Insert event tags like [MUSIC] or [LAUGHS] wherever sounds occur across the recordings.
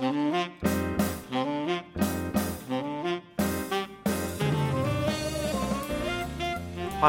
Hi,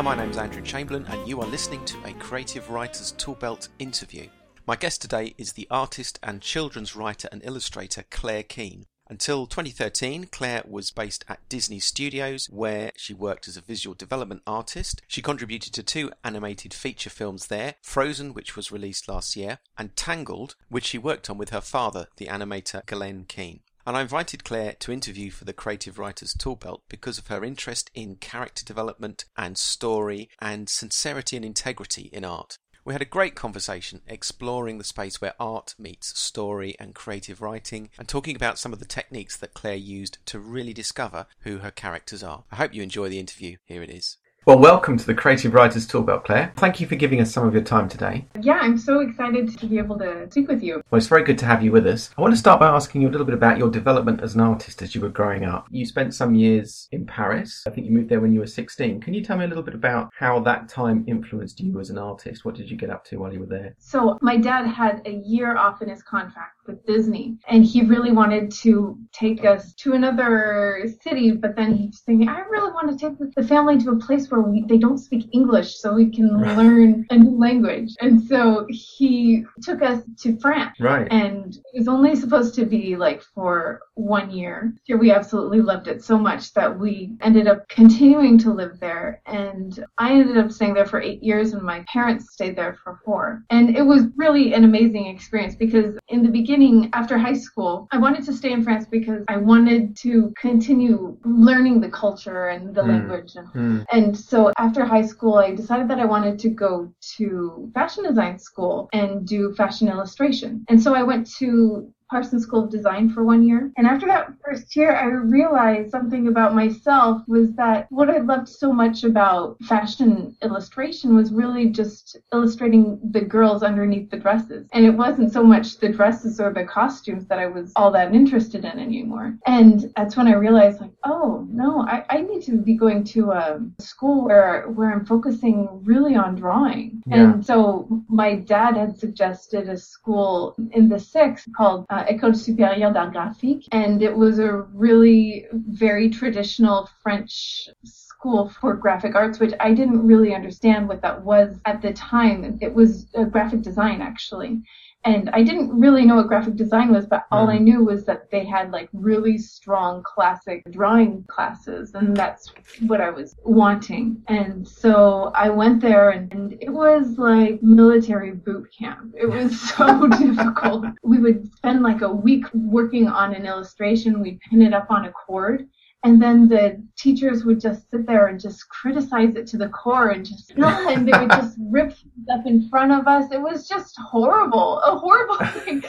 my name's Andrew Chamberlain, and you are listening to a Creative Writers Toolbelt interview. My guest today is the artist and children's writer and illustrator Claire Keane. Until 2013, Claire was based at Disney Studios, where she worked as a visual development artist. She contributed to two animated feature films there Frozen, which was released last year, and Tangled, which she worked on with her father, the animator Glen Keane. And I invited Claire to interview for the Creative Writers Toolbelt because of her interest in character development and story and sincerity and integrity in art. We had a great conversation exploring the space where art meets story and creative writing and talking about some of the techniques that Claire used to really discover who her characters are. I hope you enjoy the interview. Here it is. Well, welcome to the Creative Writers Toolbelt, Claire. Thank you for giving us some of your time today. Yeah, I'm so excited to be able to speak with you. Well, it's very good to have you with us. I want to start by asking you a little bit about your development as an artist as you were growing up. You spent some years in Paris. I think you moved there when you were 16. Can you tell me a little bit about how that time influenced you as an artist? What did you get up to while you were there? So, my dad had a year off in his contract with Disney, and he really wanted to take us to another city, but then he's thinking, I really want to take the family to a place where we, they don't speak English so we can right. learn a new language. And so he took us to France. Right. And it was only supposed to be like for one year. Here we absolutely loved it so much that we ended up continuing to live there. And I ended up staying there for eight years and my parents stayed there for four. And it was really an amazing experience because in the beginning, after high school, I wanted to stay in France because I wanted to continue learning the culture and the mm. language. And, mm. and so after high school, I decided that I wanted to go to fashion design school and do fashion illustration. And so I went to Parsons School of Design for one year. And after that first year, I realized something about myself was that what I loved so much about fashion illustration was really just illustrating the girls underneath the dresses. And it wasn't so much the dresses or the costumes that I was all that interested in anymore. And that's when I realized like, oh no, I, I need to be going to a school where where I'm focusing really on drawing. Yeah. And so my dad had suggested a school in the sixth called uh, Uh, École Supérieure d'Art Graphique, and it was a really very traditional French school for graphic arts, which I didn't really understand what that was at the time. It was graphic design actually. And I didn't really know what graphic design was, but all mm. I knew was that they had like really strong classic drawing classes, and that's what I was wanting. And so I went there, and, and it was like military boot camp. It was [LAUGHS] so difficult. We would spend like a week working on an illustration, we'd pin it up on a cord and then the teachers would just sit there and just criticize it to the core and just [LAUGHS] and they would just rip stuff in front of us. It was just horrible, a horrible [LAUGHS] thing.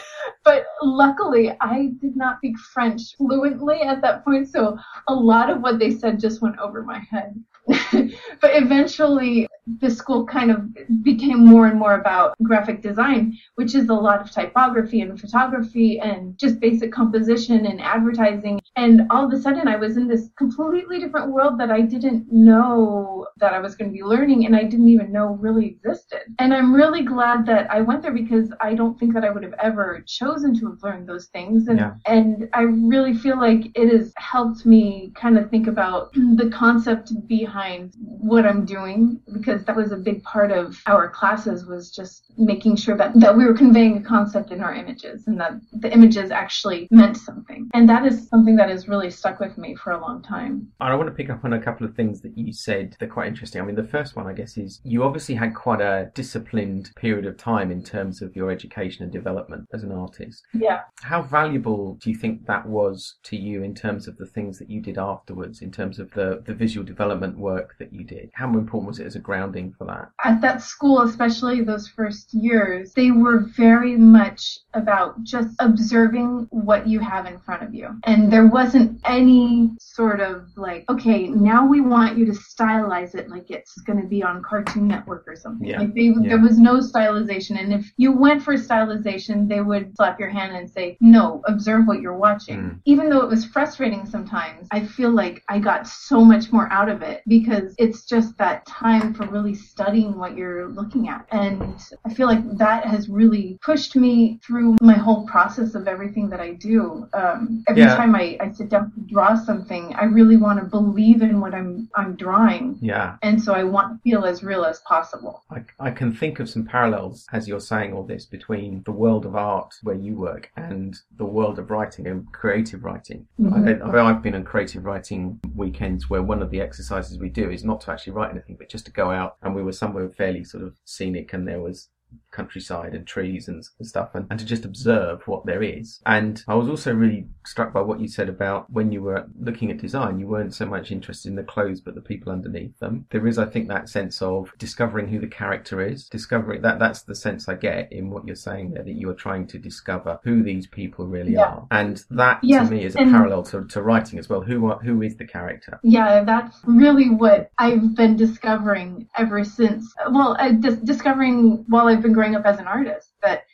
But luckily, I did not speak French fluently at that point, so a lot of what they said just went over my head. [LAUGHS] but eventually, the school kind of became more and more about graphic design, which is a lot of typography and photography and just basic composition and advertising. And all of a sudden, I was in this completely different world that I didn't know that I was going to be learning and I didn't even know really existed. And I'm really glad that I went there because I don't think that I would have ever chosen to have learned those things. And, yeah. and I really feel like it has helped me kind of think about the concept behind what I'm doing because that was a big part of our classes was just making sure that, that we were conveying a concept in our images and that the images actually meant something. And that is something that has really stuck with me for a long time. I want to pick up on a couple of things that you said. They're quite interesting. I mean, the first one, I guess, is you obviously had quite a disciplined period of time in terms of your education and development as an artist. Yeah. How valuable do you think that was to you in terms of the things that you did afterwards, in terms of the, the visual development work that you did? How important was it as a grounding for that? At that school, especially those first years, they were very much about just observing what you have in front of you. And there wasn't any sort of like, okay, now we want you to stylize it like it's going to be on Cartoon Network or something. Yeah. Like they, Yeah. there was no stylization. And if you went for stylization, they would slap your hand and say, no, observe what you're watching. Mm. Even though it was frustrating sometimes, I feel like I got so much more out of it because it's just that time for really studying what you're looking at. And I feel like that has really pushed me through my whole process of everything that I do. Um, every Yeah. time I, I sit down to draw something, I really want to believe in what I'm I'm drawing. Yeah. And so I want to feel as real as possible. I, I can think of some parallels as you're saying all this between the world of art where you work and the world of writing and creative writing. Mhm. I, I, I've been on creative writing weekends where one of the exercises we do is not to actually write anything, but just to go out and we were somewhere fairly sort of scenic and there was countryside and trees and, and stuff and, and to just observe what there is. And I was also really struck by what you said about when you were looking at design, you weren't so much interested in the clothes but the people underneath them. There is, I think, that sense of discovering who the character is, discovering that that's the sense I get in what you're saying there, that you are trying to discover who these people really Yeah. are. And that Yes, to me is a parallel to, to writing as well. Who are, who is the character? Yeah, that's really what I've been discovering ever since. Well, uh, dis- discovering while I've been growing up as an artist that,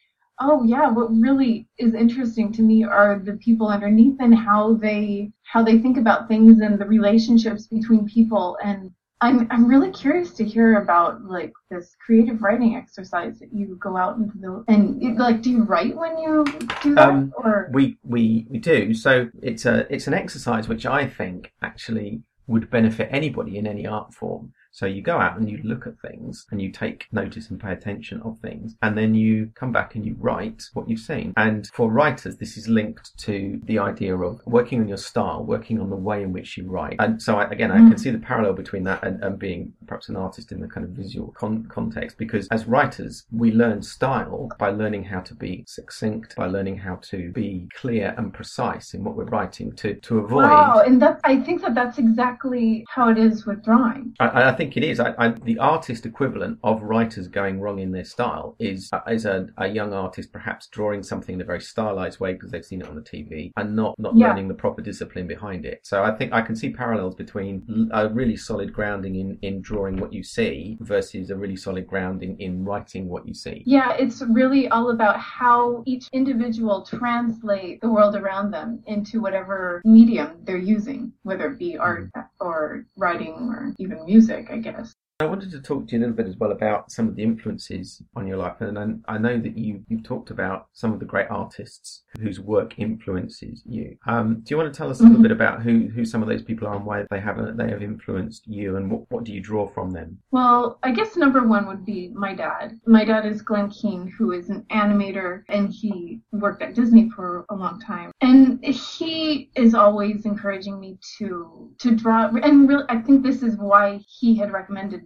oh yeah, what really is interesting to me are the people underneath and how they how they think about things and the relationships between people. And I'm I'm really curious to hear about like this creative writing exercise that you go out into the and it- like do you write when you do that Um, or We we we do. So it's a it's an exercise which I think actually would benefit anybody in any art form. So you go out and you look at things and you take notice and pay attention of things and then you come back and you write what you've seen. And for writers, this is linked to the idea of working on your style, working on the way in which you write. And so I, again, I can Mm. see the parallel between that and, and being perhaps an artist in the kind of visual con- context because as writers, we learn style by learning how to be succinct, by learning how to be clear and precise in what we're writing to, to avoid. wow and that I think that that's exactly how it is with drawing I, I think it is. I, I, the artist equivalent of writers going wrong in their style is uh, is a, a young artist perhaps drawing something in a very stylized way because they've seen it on the TV and not not Yeah. learning the proper discipline behind it. So I think I can see parallels between a really solid grounding in in drawing what you see versus a really solid grounding in writing what you see. Yeah, it's really all about how each individual translate the world around them into whatever medium they're using, whether it be art or writing or even music, I guess. I wanted to talk to you a little bit as well about some of the influences on your life, and I, I know that you you've talked about some of the great artists whose work influences you. Um, do you want to tell us a little Mhm. bit about who, who some of those people are and why they have they have influenced you, and what, what do you draw from them? Well, I guess number one would be my dad. My dad is Glen Keane, who is an animator and he worked at Disney for a long time. And he is always encouraging me to to draw and really I think this is why he had recommended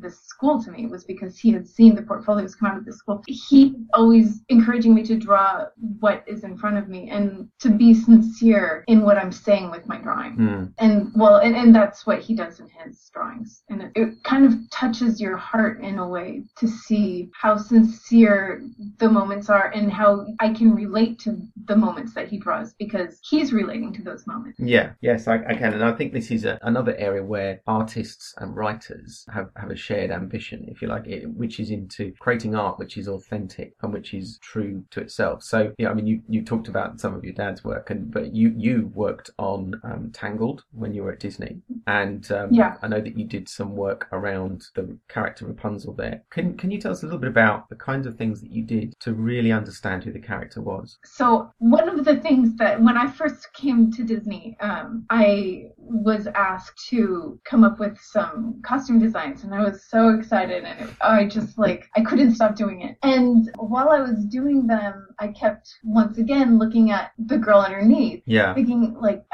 this school to me was because he had seen the portfolios come out of this school. He always encouraging me to draw what is in front of me and to be sincere in what I'm saying with my drawing Hmm. and well and, and that's what he does in his drawings and it, it kind of touches your heart in a way to see how sincere the moments are and how i can relate to the moments that he draws because he's relating to those moments Yeah, yes, I, I can, and I think this is a, another area where artists and writers have, have a shared ambition, if you like, it, which is into creating art which is authentic and which is true to itself. So, yeah, I mean, you, you talked about some of your dad's work, and but you you worked on um, Tangled when you were at Disney, and um, Yeah. I know that you did some work around the character Rapunzel there. Can can you tell us a little bit about the kinds of things that you did to really understand who the character was? so one of the things that when i first came to disney um, i was asked to come up with some costume designs and i was so excited and it, i just like i couldn't stop doing it and while i was doing them i kept once again looking at the girl underneath Yeah. thinking like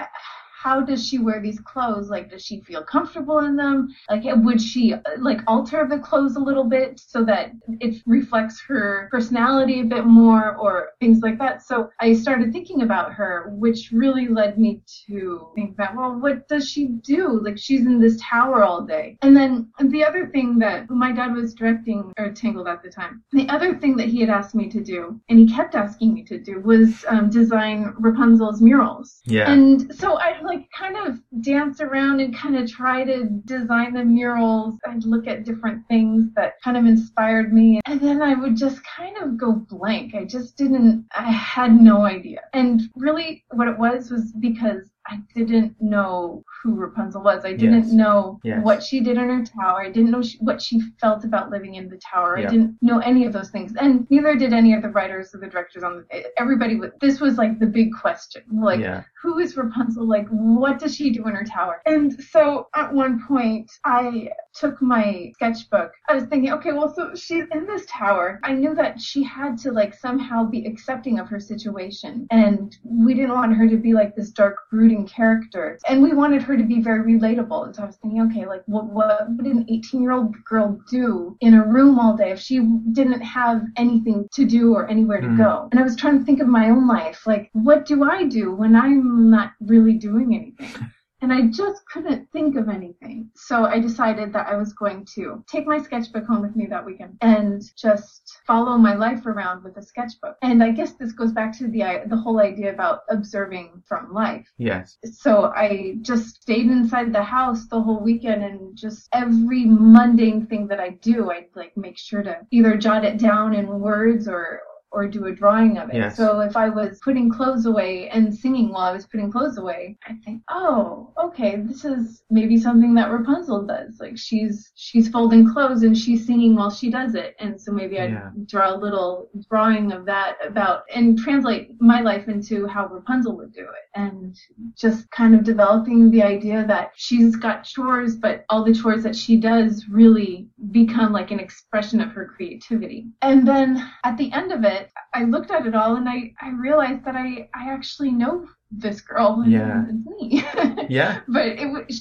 how does she wear these clothes? Like, does she feel comfortable in them? Like, would she like alter the clothes a little bit so that it reflects her personality a bit more or things like that? So I started thinking about her, which really led me to think that, well, what does she do? Like, she's in this tower all day. And then the other thing that my dad was directing or Tangled at the time, the other thing that he had asked me to do, and he kept asking me to do, was um, design Rapunzel's murals. Yeah. And so I like kind of dance around and kind of try to design the murals and look at different things that kind of inspired me. And then I would just kind of go blank. I just didn't, I had no idea. And really what it was was because I didn't know who Rapunzel was. I didn't Yes. know Yes. what she did in her tower. I didn't know she, what she felt about living in the tower. Yeah. I didn't know any of those things, and neither did any of the writers or the directors on the. Everybody was. This was like the big question. Like, yeah. who is Rapunzel? Like, what does she do in her tower? And so at one point, I took my sketchbook. I was thinking, okay, well, so she's in this tower. I knew that she had to like somehow be accepting of her situation, and we didn't want her to be like this dark, brooding character, and we wanted her to be very relatable. And so I was thinking, okay, like, what what would an 18 year old girl do in a room all day if she didn't have anything to do or anywhere to Mm. go? And I was trying to think of my own life, like, what do I do when I'm not really doing anything? And I just couldn't think of anything. So I decided that I was going to take my sketchbook home with me that weekend and just follow my life around with a sketchbook. And I guess this goes back to the the whole idea about observing from life. Yes. So I just stayed inside the house the whole weekend and just every mundane thing that I do, I'd like make sure to either jot it down in words or or do a drawing of it. Yes. So if I was putting clothes away and singing while I was putting clothes away, I think, oh, okay, this is maybe something that Rapunzel does. Like she's she's folding clothes and she's singing while she does it. And so maybe I'd Yeah. draw a little drawing of that about and translate my life into how Rapunzel would do it. And just kind of developing the idea that she's got chores, but all the chores that she does really become like an expression of her creativity. And then at the end of it, I looked at it all and I, I realized that I, I actually know this girl. Yeah. It's me. [LAUGHS] Yeah. but it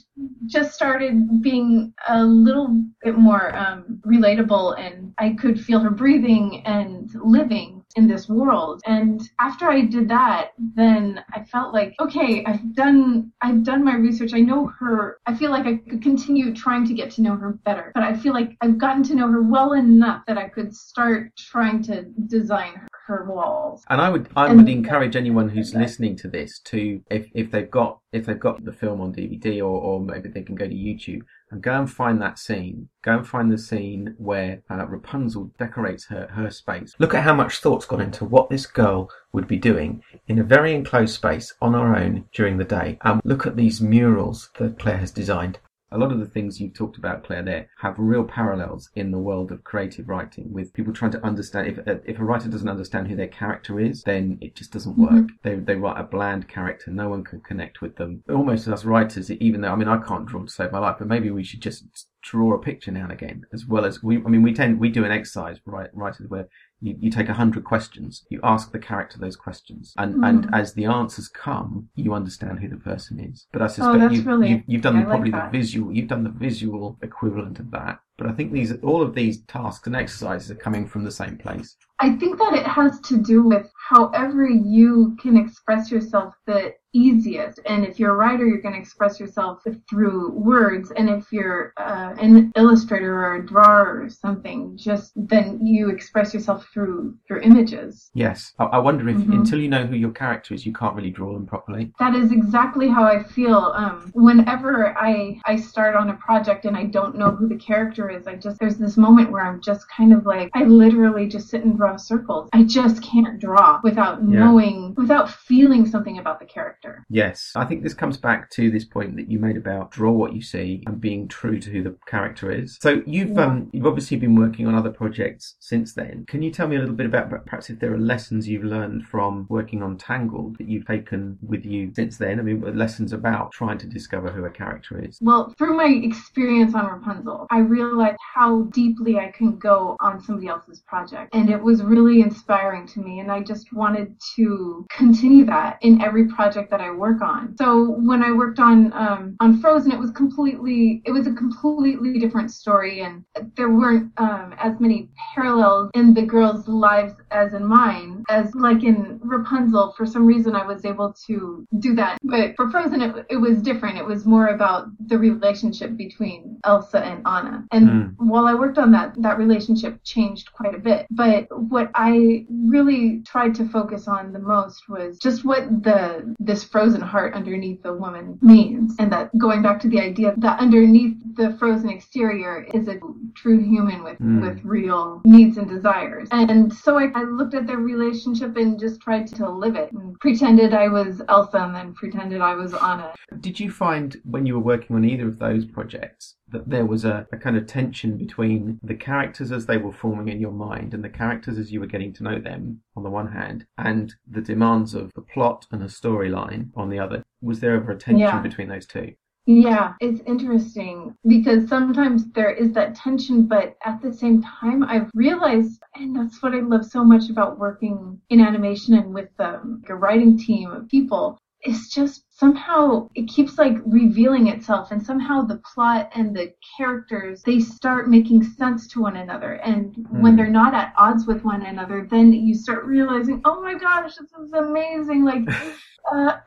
just started being a little bit more um, relatable and I could feel her breathing and living in this world. And after I did that then I felt like okay I've done I've done my research. I know her. I feel like I could continue trying to get to know her better. But I feel like I've gotten to know her well enough that I could start trying to design her, her walls. And I would I And- would encourage anyone who's Okay. listening to this to if, if they've got if they've got the film on DVD or, or maybe they can go to YouTube and go and find that scene. Go and find the scene where uh, Rapunzel decorates her, her space. Look at how much thought's gone into what this girl would be doing in a very enclosed space on her own during the day. And look at these murals that Claire has designed. A lot of the things you've talked about, Claire, there have real parallels in the world of creative writing with people trying to understand. If, uh, if a writer doesn't understand who their character is, then it just doesn't work. They, they write a bland character. No one can connect with them. Almost as writers, even though, I mean, I can't draw to save my life, but maybe we should just draw a picture now and again, as well as we, I mean, we tend, we do an exercise, right, writers, where you, you take a hundred questions, you ask the character those questions, and, and Mhm. as the answers come, you understand who the person is. But I suspect Oh, you've, really- you've, you've done I like probably the visual, you've done the visual equivalent of that. But I think these, all of these tasks and exercises are coming from the same place. I think that it has to do with however you can express yourself the easiest. And if you're a writer, you're going to express yourself through words. And if you're uh, an illustrator or a drawer or something, just then you express yourself through your images. Yes. I, I wonder if Mhm. until you know who your character is, you can't really draw them properly. That is exactly how I feel. Um, whenever I I start on a project and I don't know who the character is, I just there's this moment where I'm just kind of like I literally just sit and draw circles. I just can't draw without Yeah. knowing, without feeling something about the character. Yes. I think this comes back to this point that you made about draw what you see and being true to who the character is. So you've Yeah. um you've obviously been working on other projects since then. Can you tell me a little bit about perhaps if there are lessons you've learned from working on Tangled that you've taken with you since then? I mean, lessons about trying to discover who a character is. Well, through my experience on Rapunzel, I realize how deeply I can go on somebody else's project. And it was really inspiring to me. And I just wanted to continue that in every project that I work on. So when I worked on, um, on Frozen, it was completely, it was a completely different story. And there weren't, um, as many parallels in the girls' lives as in mine. As like in Rapunzel, for some reason I was able to do that. But for Frozen, it, it was different. It was more about the relationship between Elsa and Anna. And mm. while I worked on that, that relationship changed quite a bit. But what I really tried to focus on the most was just what the this frozen heart underneath the woman means. And that going back to the idea that underneath the frozen exterior is a true human with, mm. with real needs and desires. And so I, I looked at their relationship and just tried to live it and pretended I was Elsa and then pretended I was Anna. Did you find when you were working on either of those projects that there was a, a, kind of tension between the characters as they were forming in your mind and the characters as you were getting to know them on the one hand and the demands of the plot and a storyline on the other was there ever a tension yeah. between those two yeah, it's interesting because sometimes there is that tension, but at the same time, I've realized, and that's what I love so much about working in animation and with um, a writing team of people, it's just somehow it keeps like revealing itself and somehow the plot and the characters they start making sense to one another. And mm. when they're not at odds with one another then you start realizing oh my gosh this is amazing! Like [LAUGHS] uh,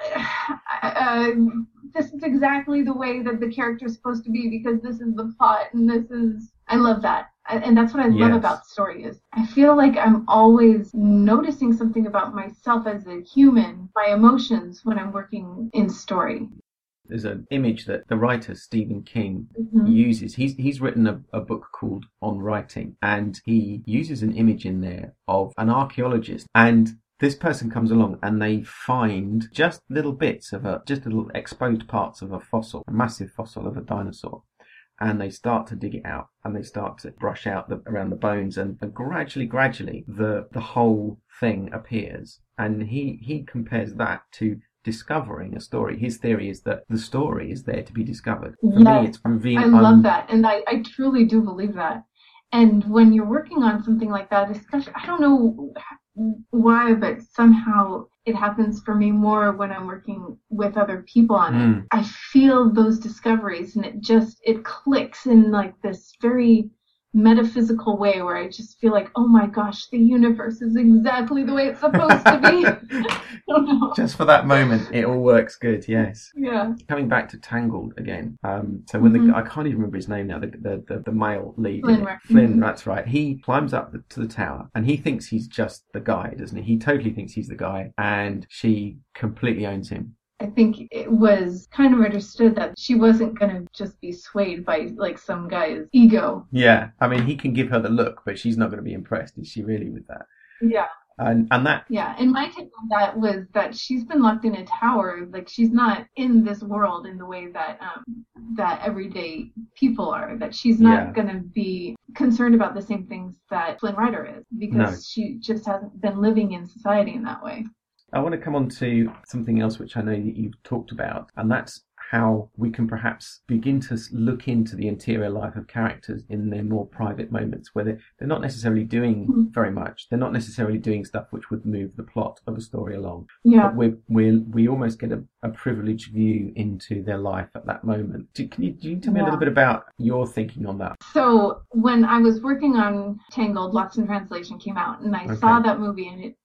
uh, this is exactly the way that the character is supposed to be because this is the plot and this is i love that and that's what I love about story is I feel like I'm always noticing something about myself as a human, my emotions when I'm working in story. There's an image that the writer Stephen King mm-hmm. uses. He's he's written a, a book called On Writing, and he uses an image in there of an archaeologist and this person comes along and they find just little bits of a just little exposed parts of a fossil a massive fossil of a dinosaur and they start to dig it out and they start to brush out the, around the bones and, and, gradually gradually the the whole thing appears. And he he compares that to discovering a story. His theory is that the story is there to be discovered. For yes, me it's i love that and I, I truly do believe that and when you're working on something like that especially i don't know why, but somehow it happens for me more when I'm working with other people on it. Mm. I feel those discoveries and it just, it clicks in like this very metaphysical way where I just feel like, oh my gosh, the universe is exactly the way it's supposed to be. [LAUGHS] just for that moment, it all works good. Yes. Yeah. Coming back to Tangled again. Um, so when mm-hmm. the I can't even remember his name now. The the, the, the male lead. Flynn. Flynn. Mm-hmm. That's right. He climbs up the, to the tower and he thinks he's just the guy, doesn't he? He totally thinks he's the guy, and she completely owns him. I think it was kind of understood that she wasn't going to just be swayed by like some guy's ego. Yeah, I mean, he can give her the look, but she's not going to be impressed, is she really, with that? Yeah. And, and that yeah and my take on that was that she's been locked in a tower like she's not in this world in the way that um that everyday people are that she's not yeah. going to be concerned about the same things that flynn rider is because no. she just hasn't been living in society in that way I want to come on to something else which I know that you've talked about, and that's how we can perhaps begin to look into the interior life of characters in their more private moments where they're, they're not necessarily doing hmm. very much. They're not necessarily doing stuff which would move the plot of a story along. Yeah. But we we we almost get a, a privileged view into their life at that moment. Do, can you, do you tell me yeah. a little bit about your thinking on that? So when I was working on Tangled, Lost in Translation came out, and I okay. saw that movie, and it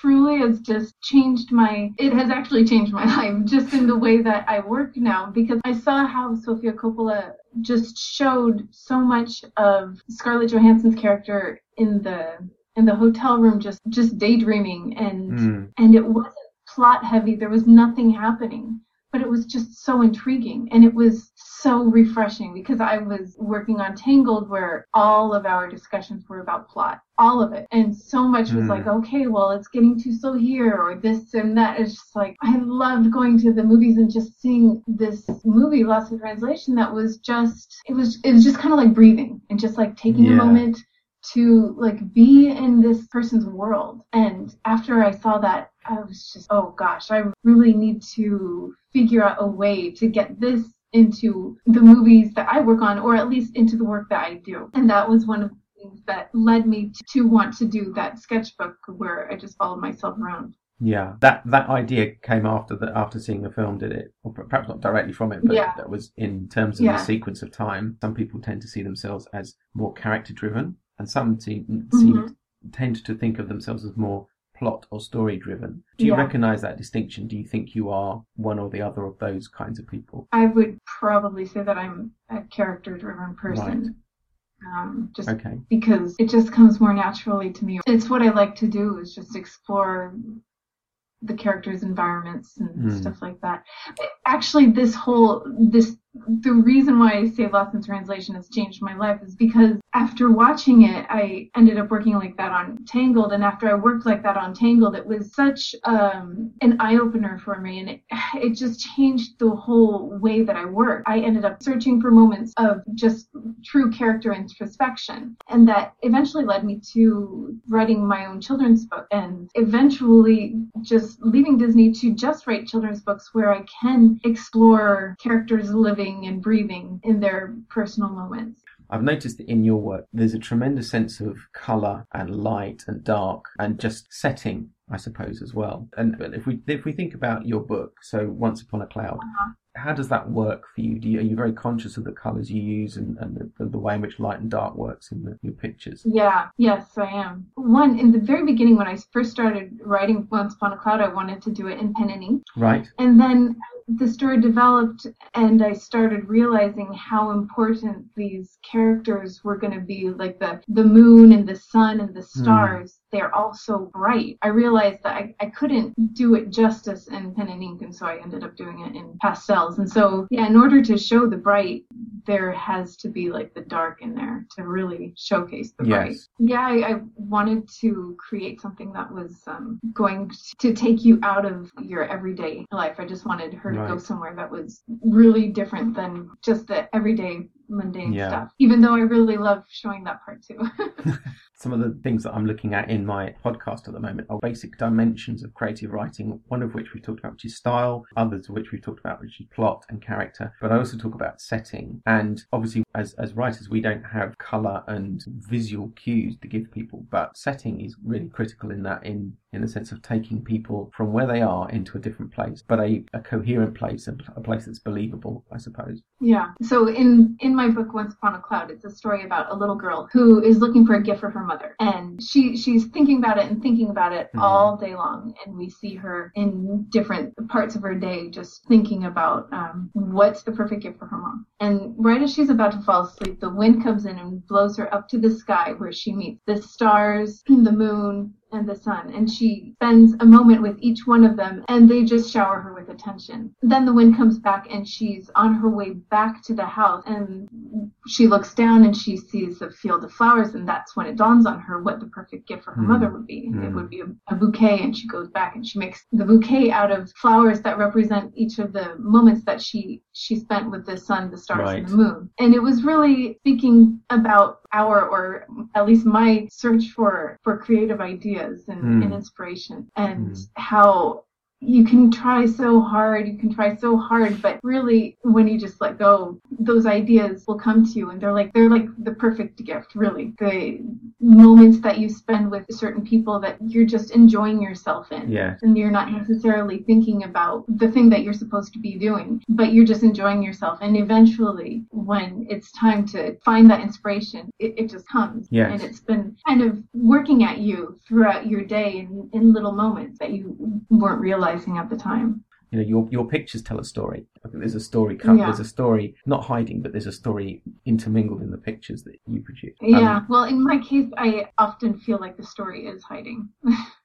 truly has just changed my it has actually changed my [LAUGHS] life just in the way that I work now because I saw how Sofia Coppola just showed so much of Scarlett Johansson's character in the in the hotel room just just daydreaming and mm. and it wasn't plot heavy there was nothing happening but it was just so intriguing and it was so refreshing because I was working on Tangled where all of our discussions were about plot, all of it. And so much was mm. like, okay, well, it's getting too slow here or this and that. It's just like, I loved going to the movies and just seeing this movie, Lost in Translation, that was just, it was, it was just kind of like breathing and just like taking yeah. a moment to like be in this person's world. And after I saw that, I was just, oh gosh, I really need to figure out a way to get this into the movies that I work on, or at least into the work that I do. And that was one of the things that led me to want to do that sketchbook where I just followed myself around. Yeah, that that idea came after the after seeing the film, did it? Or perhaps not directly from it, but Yeah. that was in terms of Yeah. the sequence of time. Some people tend to see themselves as more character driven, and some seem, mm-hmm. seem tend to think of themselves as more plot or story driven. Do you Yeah. recognize that distinction? Do you think you are one or the other of those kinds of people? I would probably say that I'm a character driven person. Um, just Okay. because it just comes more naturally to me. It's what I like to do is just explore the characters' environments and Mm. stuff like that. Actually, this whole this the reason why say Lost in Translation has changed my life is because after watching it, I ended up working like that on Tangled, and after I worked like that on Tangled, it was such um, an eye opener for me, and it [SIGHS] it just changed the whole way that I work. I ended up searching for moments of just true character introspection, and that eventually led me to writing my own children's book, and eventually just leaving Disney to just write children's books where I can explore characters living and breathing in their personal moments. I've noticed that in your work, there's a tremendous sense of colour and light and dark and just setting, I suppose, as well. And if we if we think about your book, so Once Upon a Cloud, uh-huh. How does that work for you? Do you are you very conscious of the colours you use and, and the, the way in which light and dark works in the, your pictures? Yeah, yes, I am. One, in the very beginning, when I first started writing Once Upon a Cloud, I wanted to do it in pen and ink. Right. And then the story developed, and I started realizing how important these characters were going to be like the, the moon and the sun and the stars. They're all so bright. I realized that I, I couldn't do it justice in pen and ink, and so I ended up doing it in pastels. And so, yeah, in order to show the bright, there has to be like the dark in there to really showcase the bright. Yeah, I, I wanted to create something that was um, going to take you out of your everyday life. I just wanted her to go somewhere that was really different than just the everyday mundane Yeah. stuff. Even though I really love showing that part too. [LAUGHS] [LAUGHS] Some of the things that I'm looking at in my podcast at the moment are basic dimensions of creative writing, one of which we've talked about, which is style, others of which we've talked about, which is plot and character. But I also talk about setting. And obviously, as, as writers, we don't have colour and visual cues to give people, but setting is really critical in that, in, in the sense of taking people from where they are into a different place, but a, a coherent place, a, a place that's believable, I suppose. Yeah. So in in my book Once Upon a Cloud, it's a story about a little girl who is looking for a gift for her mother, and she she's thinking about it and thinking about it Mhm. all day long, and we see her in different parts of her day just thinking about um, what's the perfect gift for her mom. And right as she's about to fall asleep, the wind comes in and blows her up to the sky where she meets the stars, the moon, and the sun, and she spends a moment with each one of them, and they just shower her with attention. Then the wind comes back, and she's on her way back to the house, and she looks down and she sees a field of flowers, and that's when it dawns on her what the perfect gift for her Hmm. mother would be. It Hmm. would be a, a bouquet, and she goes back and she makes the bouquet out of flowers that represent each of the moments that she she spent with the sun, the stars, Right. and the moon. And it was really speaking about our, or at least my search for for creative ideas and, Hmm. and inspiration, and Hmm. how you can try so hard, you can try so hard, but really when you just let go, those ideas will come to you and they're like they're like the perfect gift, really. The moments that you spend with certain people that you're just enjoying yourself in. Yes. And you're not necessarily thinking about the thing that you're supposed to be doing, but you're just enjoying yourself. And eventually, when it's time to find that inspiration, it, it just comes. Yes. And it's been kind of working at you throughout your day in, in little moments that you weren't realizing at the time. you know your your pictures tell a story I think there's a story Yeah. there's a story not hiding but there's a story intermingled in the pictures that you produce Yeah, Um, well, in my case, I often feel like the story is hiding. [LAUGHS]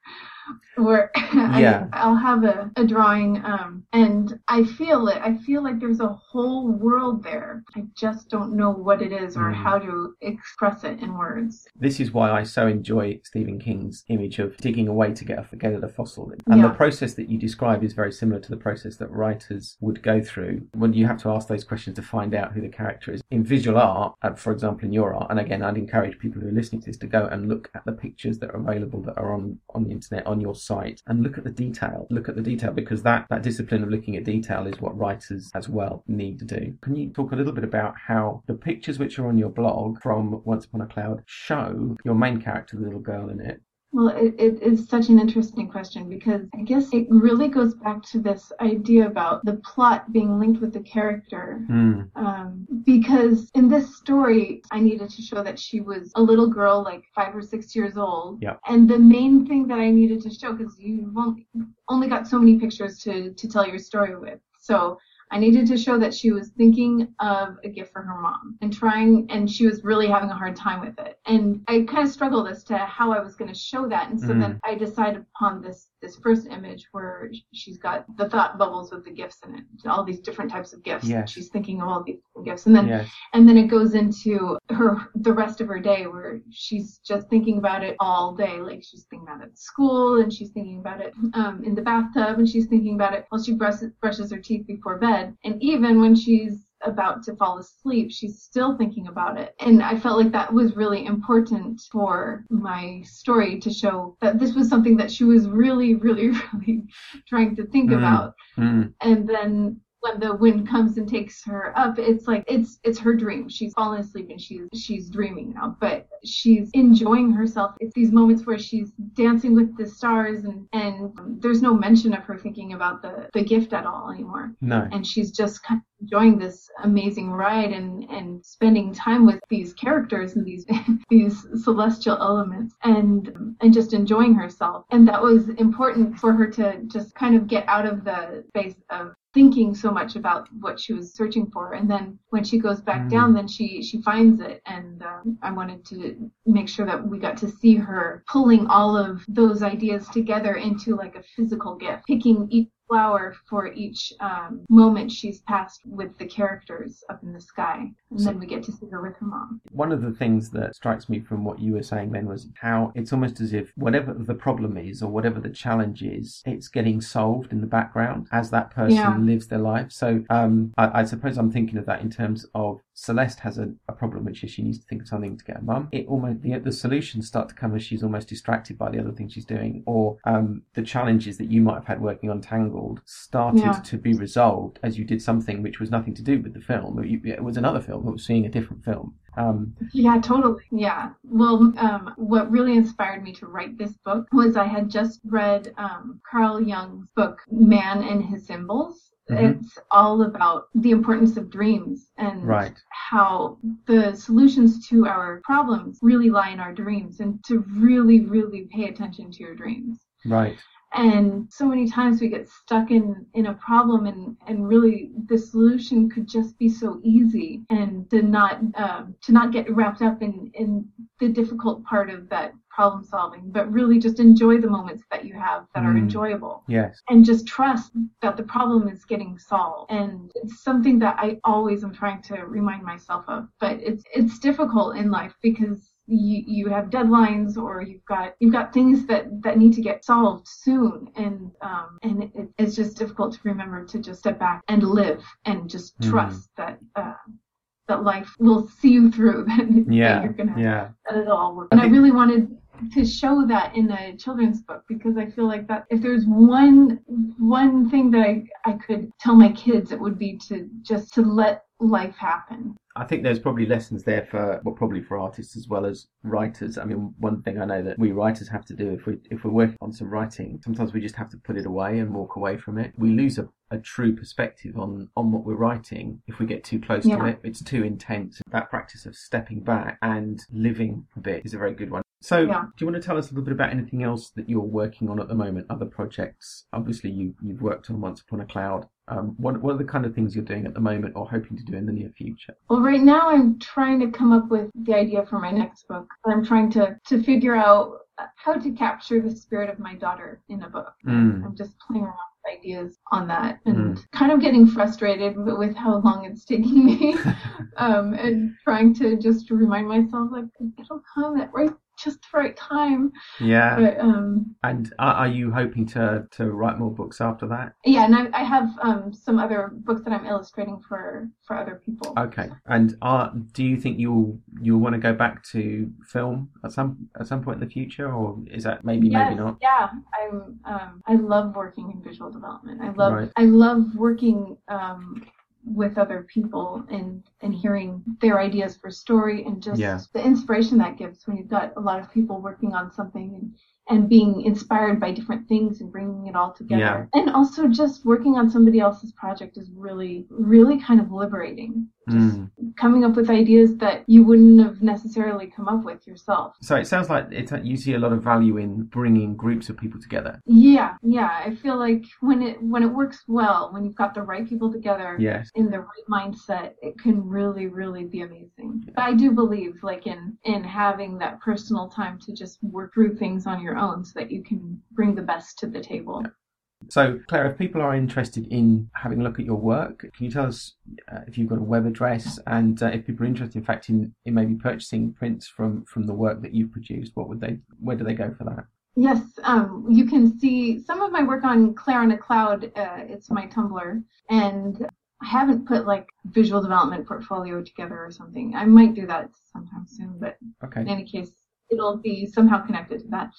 Where [LAUGHS] Yeah. I, I'll have a, a drawing, um, and I feel it. I feel like there's a whole world there. I just don't know what it is or Mm. how to express it in words. this is why I so enjoy Stephen King's image of digging away to get a, get at a fossil. And the process that you describe is very similar to the process that writers would go through when you have to ask those questions to find out who the character is. In visual art, uh, for example, in your art, and again, I'd encourage people who are listening to this to go and look at the pictures that are available that are on, on the internet, on on your site and look at the detail. Look at the detail because that, that discipline of looking at detail is what writers as well need to do. Can you talk a little bit about how the pictures which are on your blog from Once Upon a Cloud show your main character, the little girl in it, well, it, it is such an interesting question because I guess it really goes back to this idea about the plot being linked with the character. Mm. Um, because in this story, I needed to show that she was a little girl, like five or six years old. Yep. And the main thing that I needed to show, because only, only got so many pictures to, to tell your story with. So I needed to show that she was thinking of a gift for her mom and trying, and she was really having a hard time with it. And I kind of struggled as to how I was going to show that. And so Mm. then I decided upon this this first image where she's got the thought bubbles with the gifts in it, all these different types of gifts. Yes. She's thinking of all these gifts, and then Yes. and then it goes into her the rest of her day where she's just thinking about it all day like she's thinking about it at school and she's thinking about it um, in the bathtub and she's thinking about it while she brushes, brushes her teeth before bed and even when she's about to fall asleep she's still thinking about it and i felt like that was really important for my story to show that this was something that she was really really [LAUGHS] really trying to think Mm. about Mm. and then when the wind comes and takes her up it's like it's it's her dream. She's fallen asleep and she's she's dreaming now but she's enjoying herself. It's these moments where she's dancing with the stars and and um, there's no mention of her thinking about the the gift at all anymore. No. and she's just kind of enjoying this amazing ride and and spending time with these characters and these [LAUGHS] these celestial elements and and just enjoying herself. And that was important for her to just kind of get out of the space of thinking so much about what she was searching for and then when she goes back Mm. down then she she finds it and um, i wanted to make sure that we got to see her pulling all of those ideas together into like a physical gift picking each flower for each um, moment she's passed with the characters up in the sky and So- then we get to see her with her mom One of the things that strikes me from what you were saying then was how it's almost as if whatever the problem is or whatever the challenge is, it's getting solved in the background as that person Yeah. lives their life. So um, I, I suppose I'm thinking of that in terms of Celeste has a, a problem which is she needs to think of something to get her mum. It almost the, the solutions start to come as she's almost distracted by the other things she's doing, or um, the challenges that you might have had working on Tangled started Yeah. to be resolved as you did something which was nothing to do with the film. It, it was another film. It was seeing a different film. Um, Yeah, totally. Yeah. Well, um, what really inspired me to write this book was I had just read um, Carl Jung's book, Man and His Symbols. Mhm. It's all about the importance of dreams and Right. how the solutions to our problems really lie in our dreams and to really, really pay attention to your dreams right. and so many times we get stuck in in a problem and and really the solution could just be so easy and to not um, to not get wrapped up in in the difficult part of that problem solving but really just enjoy the moments that you have that are Mm. enjoyable Yes. and just trust that the problem is getting solved and it's something that i always am trying to remind myself of but it's it's difficult in life because you, you have deadlines or you've got you've got things that that need to get solved soon and um and it, it's just difficult to remember to just step back and live and just Mm. trust that uh that life will see you through [LAUGHS] that, that Yeah. you're gonna Yeah. that it'll all work. I And I think- really wanted to show that in a children's book because I feel like that if there's one one thing that I, I could tell my kids it would be to just to let life happen. I think there's probably lessons there for well, probably for artists as well as writers. I mean, one thing I know that we writers have to do if we if we're working on some writing, sometimes we just have to put it away and walk away from it. We lose a, a true perspective on on what we're writing if we get too close to it. It's too intense. That practice of stepping back and living a bit is a very good one. So, Yeah. do you want to tell us a little bit about anything else that you're working on at the moment? Other projects? Obviously, you you've worked on Once Upon a Cloud. Um, what what are the kind of things you're doing at the moment, or hoping to do in the near future? Well, right now I'm trying to come up with the idea for my next book. I'm trying to to figure out how to capture the spirit of my daughter in a book. Mm. I'm just playing around with ideas on that and kind of getting frustrated with how long it's taking me [LAUGHS] um, and trying to just remind myself like it'll come right just the right time. Yeah. But um, and are, are you hoping to to write more books after that? yeah, and I, I have um some other books that I'm illustrating for for other people. Okay. And are do you think you'll you'll want to go back to film at some at some point in the future, or is that maybe yes, maybe not? Yeah, I'm. Um, I love working in visual development. I love. Right. I love working um, with other people and and hearing their ideas for story and just Yeah. the inspiration that gives when you've got a lot of people working on something and and being inspired by different things and bringing it all together. Yeah. And also just working on somebody else's project is really really kind of liberating. Just Mm. coming up with ideas that you wouldn't have necessarily come up with yourself. So it sounds like it, you see a lot of value in bringing groups of people together. Yeah, yeah. I feel like when it when it works well, when you've got the right people together Yes. in the right mindset, it can really, really be amazing. But I do believe like in in having that personal time to just work through things on your own so that you can bring the best to the table. So, Claire, if people are interested in having a look at your work, can you tell us uh, if you've got a web address and uh, if people are interested, in fact, in, in maybe purchasing prints from, from the work that you've produced, what would they, where do they go for that? Yes, um, you can see some of my work on Claire on a Cloud. Uh, it's my Tumblr, and I haven't put like visual development portfolio together or something. I might do that sometime soon, but Okay. in any case, it'll be somehow connected to that.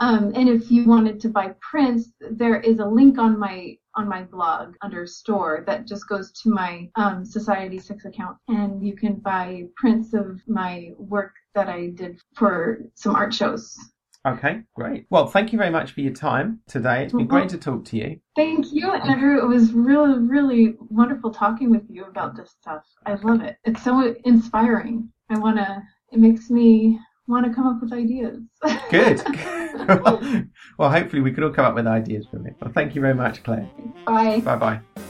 Um, and if you wanted to buy prints, there is a link on my on my blog under store that just goes to my um, Society6 account, and you can buy prints of my work that I did for some art shows. Okay, great. Well, thank you very much for your time today. It's been great to talk to you. Thank you, Andrew. It was really, really wonderful talking with you about this stuff. I love it. It's so inspiring. I wanna. It makes me want to come up with ideas. Good. [LAUGHS] [LAUGHS] well, hopefully we can all come up with ideas from it. Well, thank you very much, Claire. Bye. Bye bye.